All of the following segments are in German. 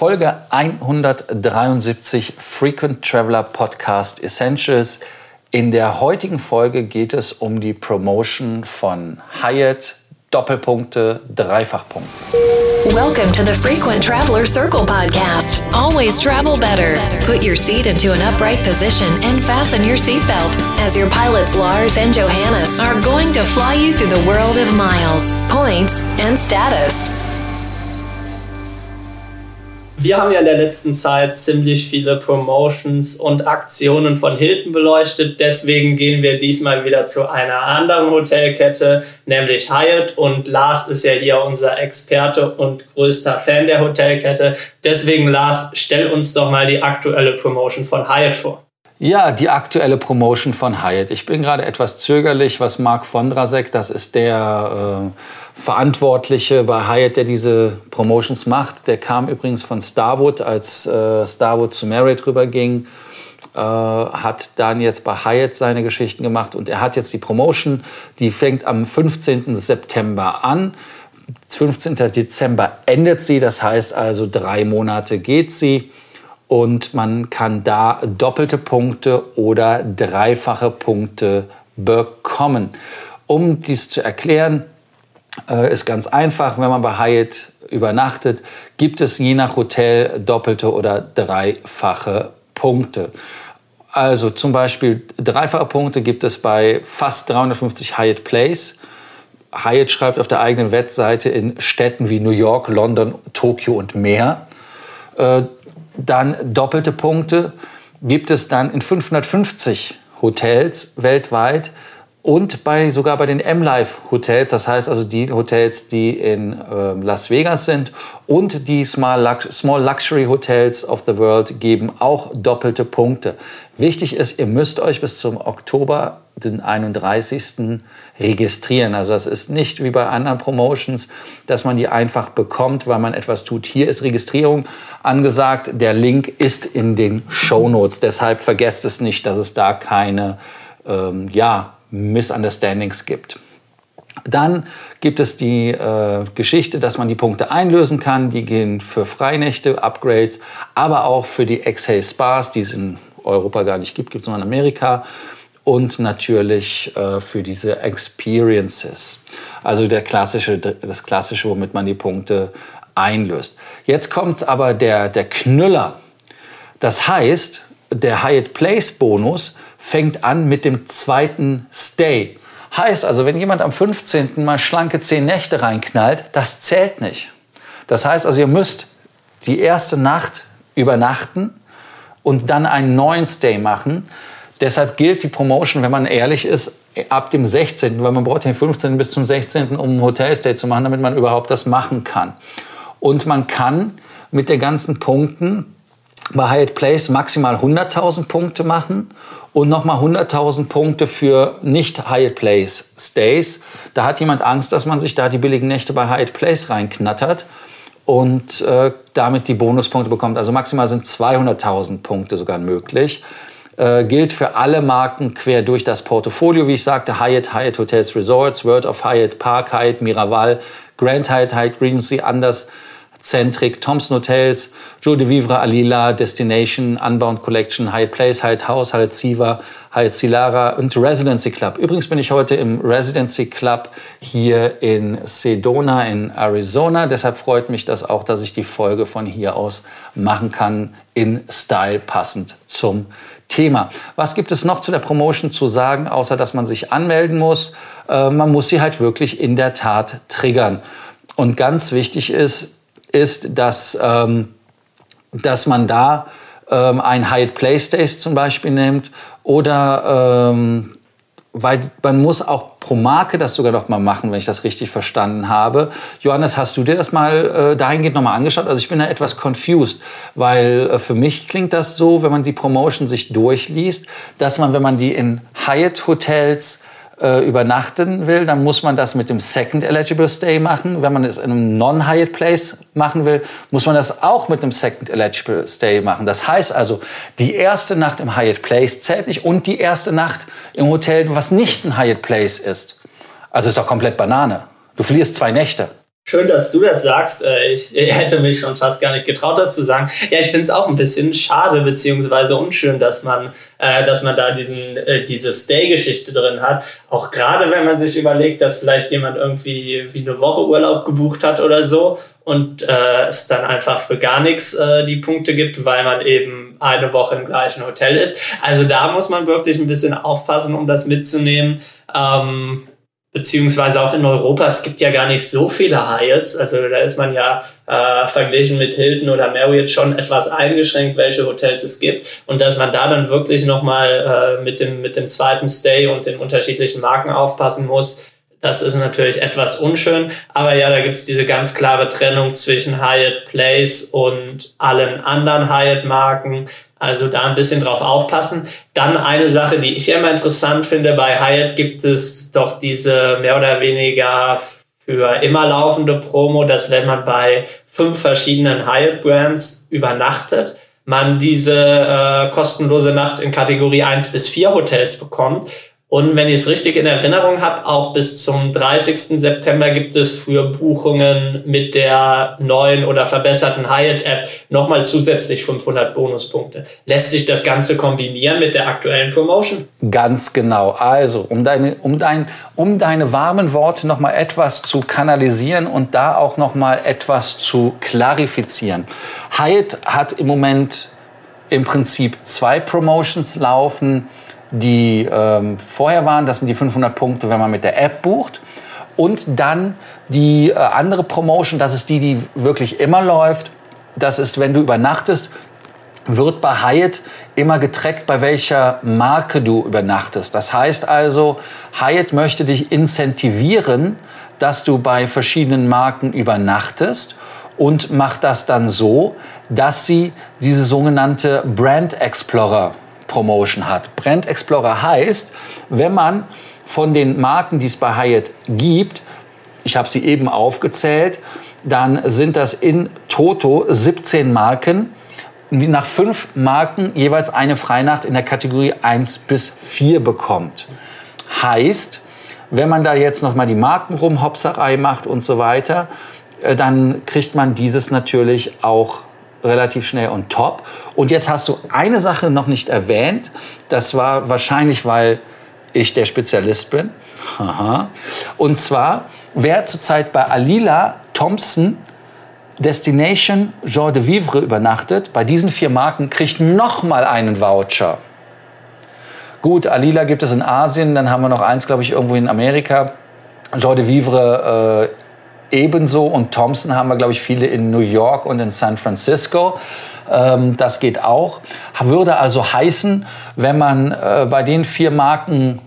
Folge 173 Frequent Traveler Podcast Essentials. In der heutigen Folge geht es um die Promotion von Hyatt Doppelpunkte, Dreifachpunkte. Welcome to the Frequent Traveler Circle podcast. Always travel better. Put your seat into an upright position and fasten your seatbelt as your pilots Lars and Johannes are going to fly you through the world of miles, points, and status. Wir haben ja in der letzten Zeit ziemlich viele Promotions und Aktionen von Hilton beleuchtet. Deswegen gehen wir diesmal wieder zu einer anderen Hotelkette, nämlich Hyatt. Und Lars ist ja hier unser Experte und größter Fan der Hotelkette. Deswegen, Lars, stell uns doch mal die aktuelle Promotion von Hyatt vor. Ja, die aktuelle Promotion von Hyatt. Ich bin gerade etwas zögerlich, was Marc Vondrasek, das ist der äh, Verantwortliche bei Hyatt, der diese Promotions macht. Der kam übrigens von Starwood, als äh, Starwood zu Marriott rüberging. Äh, hat dann jetzt bei Hyatt seine Geschichten gemacht und er hat jetzt die Promotion, die fängt am 15. September an. 15. Dezember endet sie, das heißt also drei Monate geht sie und man kann da doppelte Punkte oder dreifache Punkte bekommen. Um dies zu erklären, äh, ist ganz einfach. Wenn man bei Hyatt übernachtet, gibt es je nach Hotel doppelte oder dreifache Punkte. Also zum Beispiel dreifache Punkte gibt es bei fast 350 Hyatt Place. Hyatt schreibt auf der eigenen Webseite in Städten wie New York, London, Tokio und mehr. Dann doppelte Punkte gibt es dann in 550 Hotels weltweit und bei, sogar bei den M-Life Hotels, das heißt also die Hotels, die in äh, Las Vegas sind und die Small, Lux Small Luxury Hotels of the World geben auch doppelte Punkte. Wichtig ist, ihr müsst euch bis zum Oktober, den 31. registrieren. Also das ist nicht wie bei anderen Promotions, dass man die einfach bekommt, weil man etwas tut. Hier ist Registrierung angesagt. Der Link ist in den Show Notes. Deshalb vergesst es nicht, dass es da keine, ähm, ja, Misunderstandings gibt. Dann gibt es die äh, Geschichte, dass man die Punkte einlösen kann. Die gehen für Freinächte, Upgrades, aber auch für die Exhale Spas, die es in Europa gar nicht gibt, gibt es nur in Amerika. Und natürlich äh, für diese Experiences. Also der klassische, das klassische, womit man die Punkte einlöst. Jetzt kommt aber der, der Knüller. Das heißt, der Hyatt Place Bonus fängt an mit dem zweiten Stay. Heißt also, wenn jemand am 15. mal schlanke 10 Nächte reinknallt, das zählt nicht. Das heißt also, ihr müsst die erste Nacht übernachten und dann einen neuen Stay machen. Deshalb gilt die Promotion, wenn man ehrlich ist, ab dem 16., weil man braucht den 15. bis zum 16., um ein Hotelstay zu machen, damit man überhaupt das machen kann. Und man kann mit den ganzen Punkten bei Hyatt Place maximal 100.000 Punkte machen und nochmal 100.000 Punkte für nicht Hyatt Place Stays. Da hat jemand Angst, dass man sich da die billigen Nächte bei Hyatt Place reinknattert und äh, damit die Bonuspunkte bekommt. Also maximal sind 200.000 Punkte sogar möglich. Äh, gilt für alle Marken quer durch das Portfolio, wie ich sagte, Hyatt, Hyatt Hotels Resorts, World of Hyatt, Park Hyatt, Miraval, Grand Hyatt, Hyatt Regency, Anders, Centric, Thompson Hotels, Joe de Vivre, Alila, Destination, Unbound Collection, Hyatt Place, Hyatt House, Hyatt Siva, Hyatt Silara und Residency Club. Übrigens bin ich heute im Residency Club hier in Sedona in Arizona. Deshalb freut mich das auch, dass ich die Folge von hier aus machen kann in Style passend zum Thema. Was gibt es noch zu der Promotion zu sagen, außer dass man sich anmelden muss? Äh, man muss sie halt wirklich in der Tat triggern. Und ganz wichtig ist, ist, dass, ähm, dass man da ähm, ein Hyatt Playstays zum Beispiel nimmt oder ähm, weil man muss auch pro Marke das sogar noch mal machen, wenn ich das richtig verstanden habe. Johannes, hast du dir das mal äh, dahingehend noch mal angeschaut? Also ich bin da etwas confused, weil äh, für mich klingt das so, wenn man die Promotion sich durchliest, dass man, wenn man die in Hyatt Hotels äh, übernachten will, dann muss man das mit dem Second Eligible Stay machen. Wenn man es in einem Non-Hyatt Place machen will, muss man das auch mit einem Second Eligible Stay machen. Das heißt also, die erste Nacht im Hyatt Place zählt nicht und die erste Nacht im Hotel, was nicht ein Hyatt Place ist. Also ist doch komplett Banane. Du verlierst zwei Nächte. Schön, dass du das sagst. Äh, ich hätte mich schon fast gar nicht getraut, das zu sagen. Ja, ich finde es auch ein bisschen schade beziehungsweise unschön, dass man, äh, dass man da diesen, äh, diese Stay-Geschichte drin hat. Auch gerade, wenn man sich überlegt, dass vielleicht jemand irgendwie wie eine Woche Urlaub gebucht hat oder so und es dann einfach für gar nichts die Punkte gibt, weil man eben eine Woche im gleichen Hotel ist. Also da muss man wirklich ein bisschen aufpassen, um das mitzunehmen. Ähm, beziehungsweise auch in Europa, es gibt ja gar nicht so viele Hyatts. Also da ist man ja äh, verglichen mit Hilton oder Marriott schon etwas eingeschränkt, welche Hotels es gibt. Und dass man da dann wirklich nochmal äh, mit, dem, mit dem zweiten Stay und den unterschiedlichen Marken aufpassen muss, das ist natürlich etwas unschön. Aber ja, da gibt's diese ganz klare Trennung zwischen Hyatt Place und allen anderen Hyatt-Marken. Also da ein bisschen drauf aufpassen. Dann eine Sache, die ich immer interessant finde, bei Hyatt gibt es doch diese mehr oder weniger für immer laufende Promo, dass wenn man bei fünf verschiedenen Hyatt-Brands übernachtet, man diese äh, kostenlose Nacht in Kategorie 1 bis 4 Hotels bekommt. Und wenn ich es richtig in Erinnerung habe, auch bis zum 30. September gibt es für Buchungen mit der neuen oder verbesserten Hyatt-App nochmal zusätzlich 500 Bonuspunkte. Lässt sich das Ganze kombinieren mit der aktuellen Promotion? Ganz genau. Also, um deine, um dein, um deine warmen Worte nochmal etwas zu kanalisieren und da auch nochmal etwas zu klarifizieren. Hyatt hat im Moment im Prinzip zwei Promotions laufen die ähm, vorher waren. Das sind die 500 Punkte, wenn man mit der App bucht. Und dann die äh, andere Promotion, das ist die, die wirklich immer läuft. Das ist, wenn du übernachtest, wird bei Hyatt immer getrackt, bei welcher Marke du übernachtest. Das heißt also, Hyatt möchte dich incentivieren, dass du bei verschiedenen Marken übernachtest und macht das dann so, dass sie diese sogenannte Brand Explorer Promotion hat. Brand Explorer heißt, wenn man von den Marken, die es bei Hyatt gibt, ich habe sie eben aufgezählt, dann sind das in Toto 17 Marken, nach fünf Marken jeweils eine Freinacht in der Kategorie 1 bis 4 bekommt. Heißt, wenn man da jetzt nochmal die Marken rumhopserei macht und so weiter, äh, dann kriegt man dieses natürlich auch relativ schnell on top. Und jetzt hast du eine Sache noch nicht erwähnt. Das war wahrscheinlich, weil ich der Spezialist bin. Aha. Und zwar, wer zurzeit bei Alila Thompson Destination Jean de Vivre übernachtet, bei diesen vier Marken kriegt nochmal einen Voucher. Gut, Alila gibt es in Asien, dann haben wir noch eins, glaube ich, irgendwo in Amerika. Jean de Vivre äh, ebenso. Und Thompson haben wir, glaube ich, viele in New York und in San Francisco. Ähm, das geht auch. Würde also heißen, wenn man äh, bei den vier Marken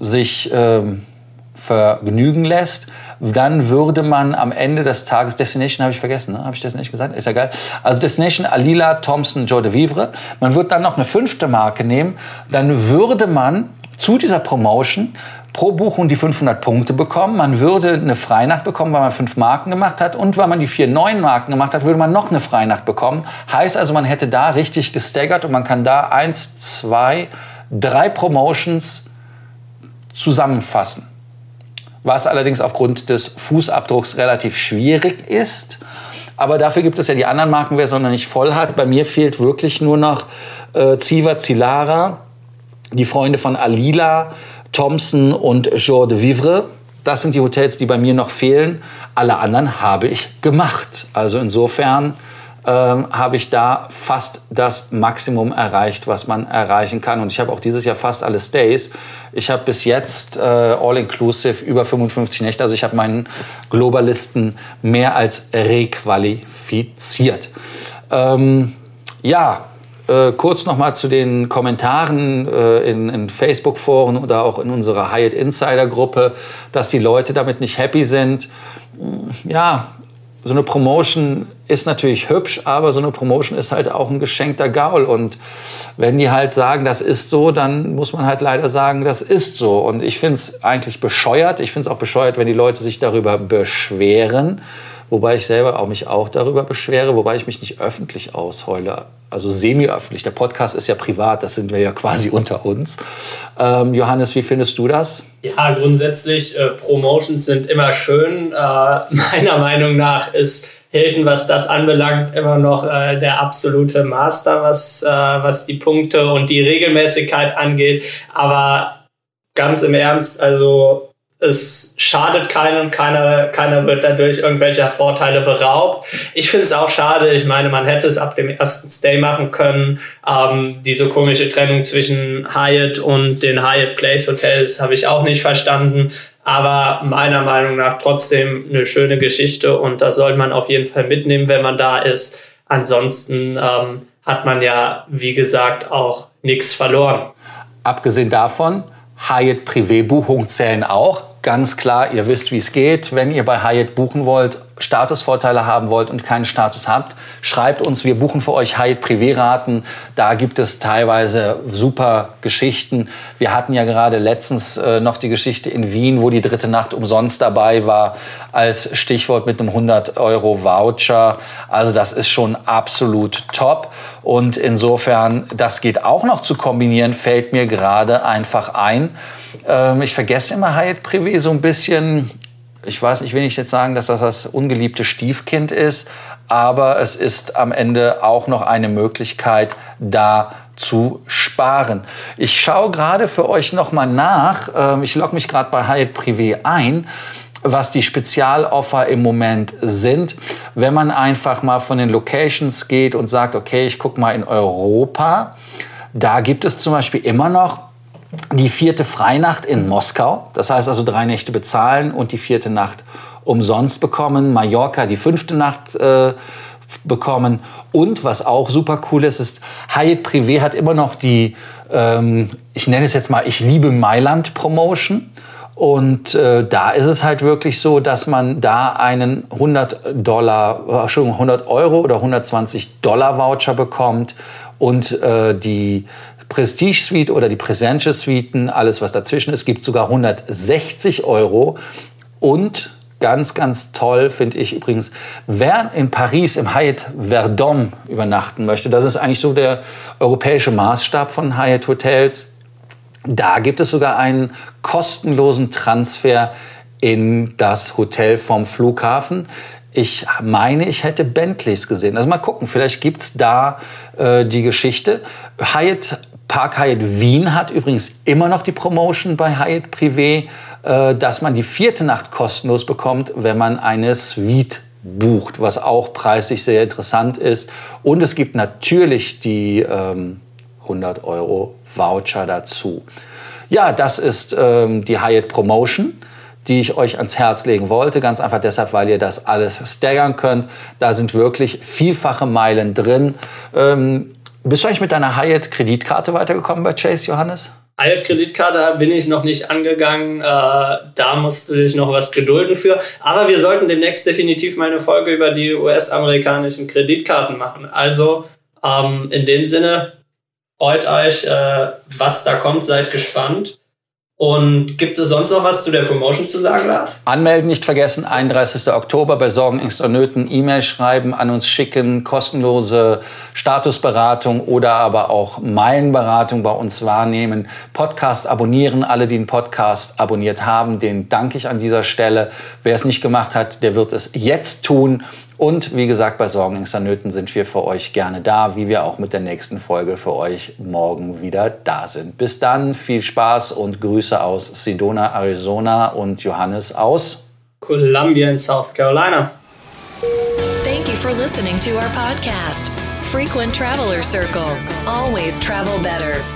sich ähm, vergnügen lässt, dann würde man am Ende des Tages, Destination habe ich vergessen, ne? habe ich das nicht gesagt? Ist ja geil. Also Destination Alila, Thompson, Joe de Vivre. Man würde dann noch eine fünfte Marke nehmen. Dann würde man zu dieser Promotion pro Buchung die 500 Punkte bekommen. Man würde eine Freinacht bekommen, weil man fünf Marken gemacht hat. Und weil man die vier neuen Marken gemacht hat, würde man noch eine Freinacht bekommen. Heißt also, man hätte da richtig gestaggert und man kann da eins, zwei, drei Promotions zusammenfassen. Was allerdings aufgrund des Fußabdrucks relativ schwierig ist. Aber dafür gibt es ja die anderen Marken, wer es noch nicht voll hat. Bei mir fehlt wirklich nur noch äh, Ziva Zilara, die Freunde von Alila, Thompson und Jour de Vivre. Das sind die Hotels, die bei mir noch fehlen. Alle anderen habe ich gemacht. Also insofern ähm, habe ich da fast das Maximum erreicht, was man erreichen kann. Und ich habe auch dieses Jahr fast alle Stays. Ich habe bis jetzt äh, all-inclusive über 55 Nächte. Also ich habe meinen Globalisten mehr als requalifiziert. Ähm, ja, äh, kurz noch mal zu den Kommentaren äh, in, in Facebook-Foren oder auch in unserer Hyatt Insider-Gruppe, dass die Leute damit nicht happy sind. Mm, ja, so eine Promotion ist natürlich hübsch, aber so eine Promotion ist halt auch ein geschenkter Gaul. Und wenn die halt sagen, das ist so, dann muss man halt leider sagen, das ist so. Und ich finde es eigentlich bescheuert. Ich finde es auch bescheuert, wenn die Leute sich darüber beschweren wobei ich selber auch mich auch darüber beschwere, wobei ich mich nicht öffentlich ausheule, also semi-öffentlich. Der Podcast ist ja privat, das sind wir ja quasi unter uns. Ähm, Johannes, wie findest du das? Ja, grundsätzlich, äh, Promotions sind immer schön. Äh, meiner Meinung nach ist Hilton, was das anbelangt, immer noch äh, der absolute Master, was, äh, was die Punkte und die Regelmäßigkeit angeht. Aber ganz im Ernst, also es schadet keinem und keiner, keiner wird dadurch irgendwelcher Vorteile beraubt. Ich finde es auch schade. Ich meine, man hätte es ab dem ersten Stay machen können. Ähm, diese komische Trennung zwischen Hyatt und den Hyatt Place Hotels habe ich auch nicht verstanden. Aber meiner Meinung nach trotzdem eine schöne Geschichte und das sollte man auf jeden Fall mitnehmen, wenn man da ist. Ansonsten ähm, hat man ja, wie gesagt, auch nichts verloren. Abgesehen davon, Hyatt Privé-Buchungen zählen auch. Ganz klar, ihr wisst, wie es geht. Wenn ihr bei Hyatt buchen wollt, Statusvorteile haben wollt und keinen Status habt, schreibt uns, wir buchen für euch Hyatt Privé-Raten. Da gibt es teilweise super Geschichten. Wir hatten ja gerade letztens äh, noch die Geschichte in Wien, wo die dritte Nacht umsonst dabei war, als Stichwort mit einem 100 Euro Voucher. Also das ist schon absolut top. Und insofern, das geht auch noch zu kombinieren, fällt mir gerade einfach ein. Ähm, ich vergesse immer Hyatt Privé so ein bisschen ich weiß, ich will nicht jetzt sagen, dass das das ungeliebte Stiefkind ist, aber es ist am Ende auch noch eine Möglichkeit, da zu sparen. Ich schaue gerade für euch nochmal nach. Ähm, ich logge mich gerade bei Hyatt Privé ein was die Spezialoffer im Moment sind. Wenn man einfach mal von den Locations geht und sagt, okay, ich gucke mal in Europa, da gibt es zum Beispiel immer noch die vierte Freinacht in Moskau. Das heißt also drei Nächte bezahlen und die vierte Nacht umsonst bekommen. Mallorca die fünfte Nacht äh, bekommen. Und was auch super cool ist, ist, Hyatt Privé hat immer noch die, ähm, ich nenne es jetzt mal, ich liebe Mailand Promotion. Und äh, da ist es halt wirklich so, dass man da einen 100 Dollar, Entschuldigung, 100 Euro oder 120 Dollar Voucher bekommt und äh, die Prestige Suite oder die Prestige Suiten, alles was dazwischen ist, gibt sogar 160 Euro. Und ganz, ganz toll finde ich übrigens, wer in Paris im Hyatt Verdun übernachten möchte, das ist eigentlich so der europäische Maßstab von Hyatt Hotels. Da gibt es sogar einen kostenlosen Transfer in das Hotel vom Flughafen. Ich meine, ich hätte Bentleys gesehen. Also mal gucken, vielleicht gibt es da äh, die Geschichte. Hyatt Park Hyatt Wien hat übrigens immer noch die Promotion bei Hyatt Privé, äh, dass man die vierte Nacht kostenlos bekommt, wenn man eine Suite bucht, was auch preislich sehr interessant ist. Und es gibt natürlich die ähm, 100 Euro Voucher dazu. Ja, das ist ähm, die Hyatt Promotion die ich euch ans Herz legen wollte. Ganz einfach deshalb, weil ihr das alles staggern könnt. Da sind wirklich vielfache Meilen drin. Ähm, bist du eigentlich mit deiner Hyatt-Kreditkarte weitergekommen bei Chase, Johannes? Hyatt-Kreditkarte bin ich noch nicht angegangen. Äh, da musst du dich noch was gedulden für. Aber wir sollten demnächst definitiv mal eine Folge über die US-amerikanischen Kreditkarten machen. Also ähm, in dem Sinne, freut euch, äh, was da kommt, seid gespannt. Und gibt es sonst noch was zu der Promotion zu sagen, Lars? Anmelden nicht vergessen, 31. Oktober bei Sorgen, Ängsten und Nöten, E-Mail schreiben, an uns schicken, kostenlose Statusberatung oder aber auch Meilenberatung bei uns wahrnehmen, Podcast abonnieren. Alle, die den Podcast abonniert haben, den danke ich an dieser Stelle. Wer es nicht gemacht hat, der wird es jetzt tun. Und wie gesagt, bei Sorgen, Ängsten, Nöten sind wir für euch gerne da, wie wir auch mit der nächsten Folge für euch morgen wieder da sind. Bis dann, viel Spaß und Grüße aus Sedona, Arizona und Johannes aus Columbia in South Carolina. Thank you for listening to our podcast, Frequent Traveler Circle. Always travel better.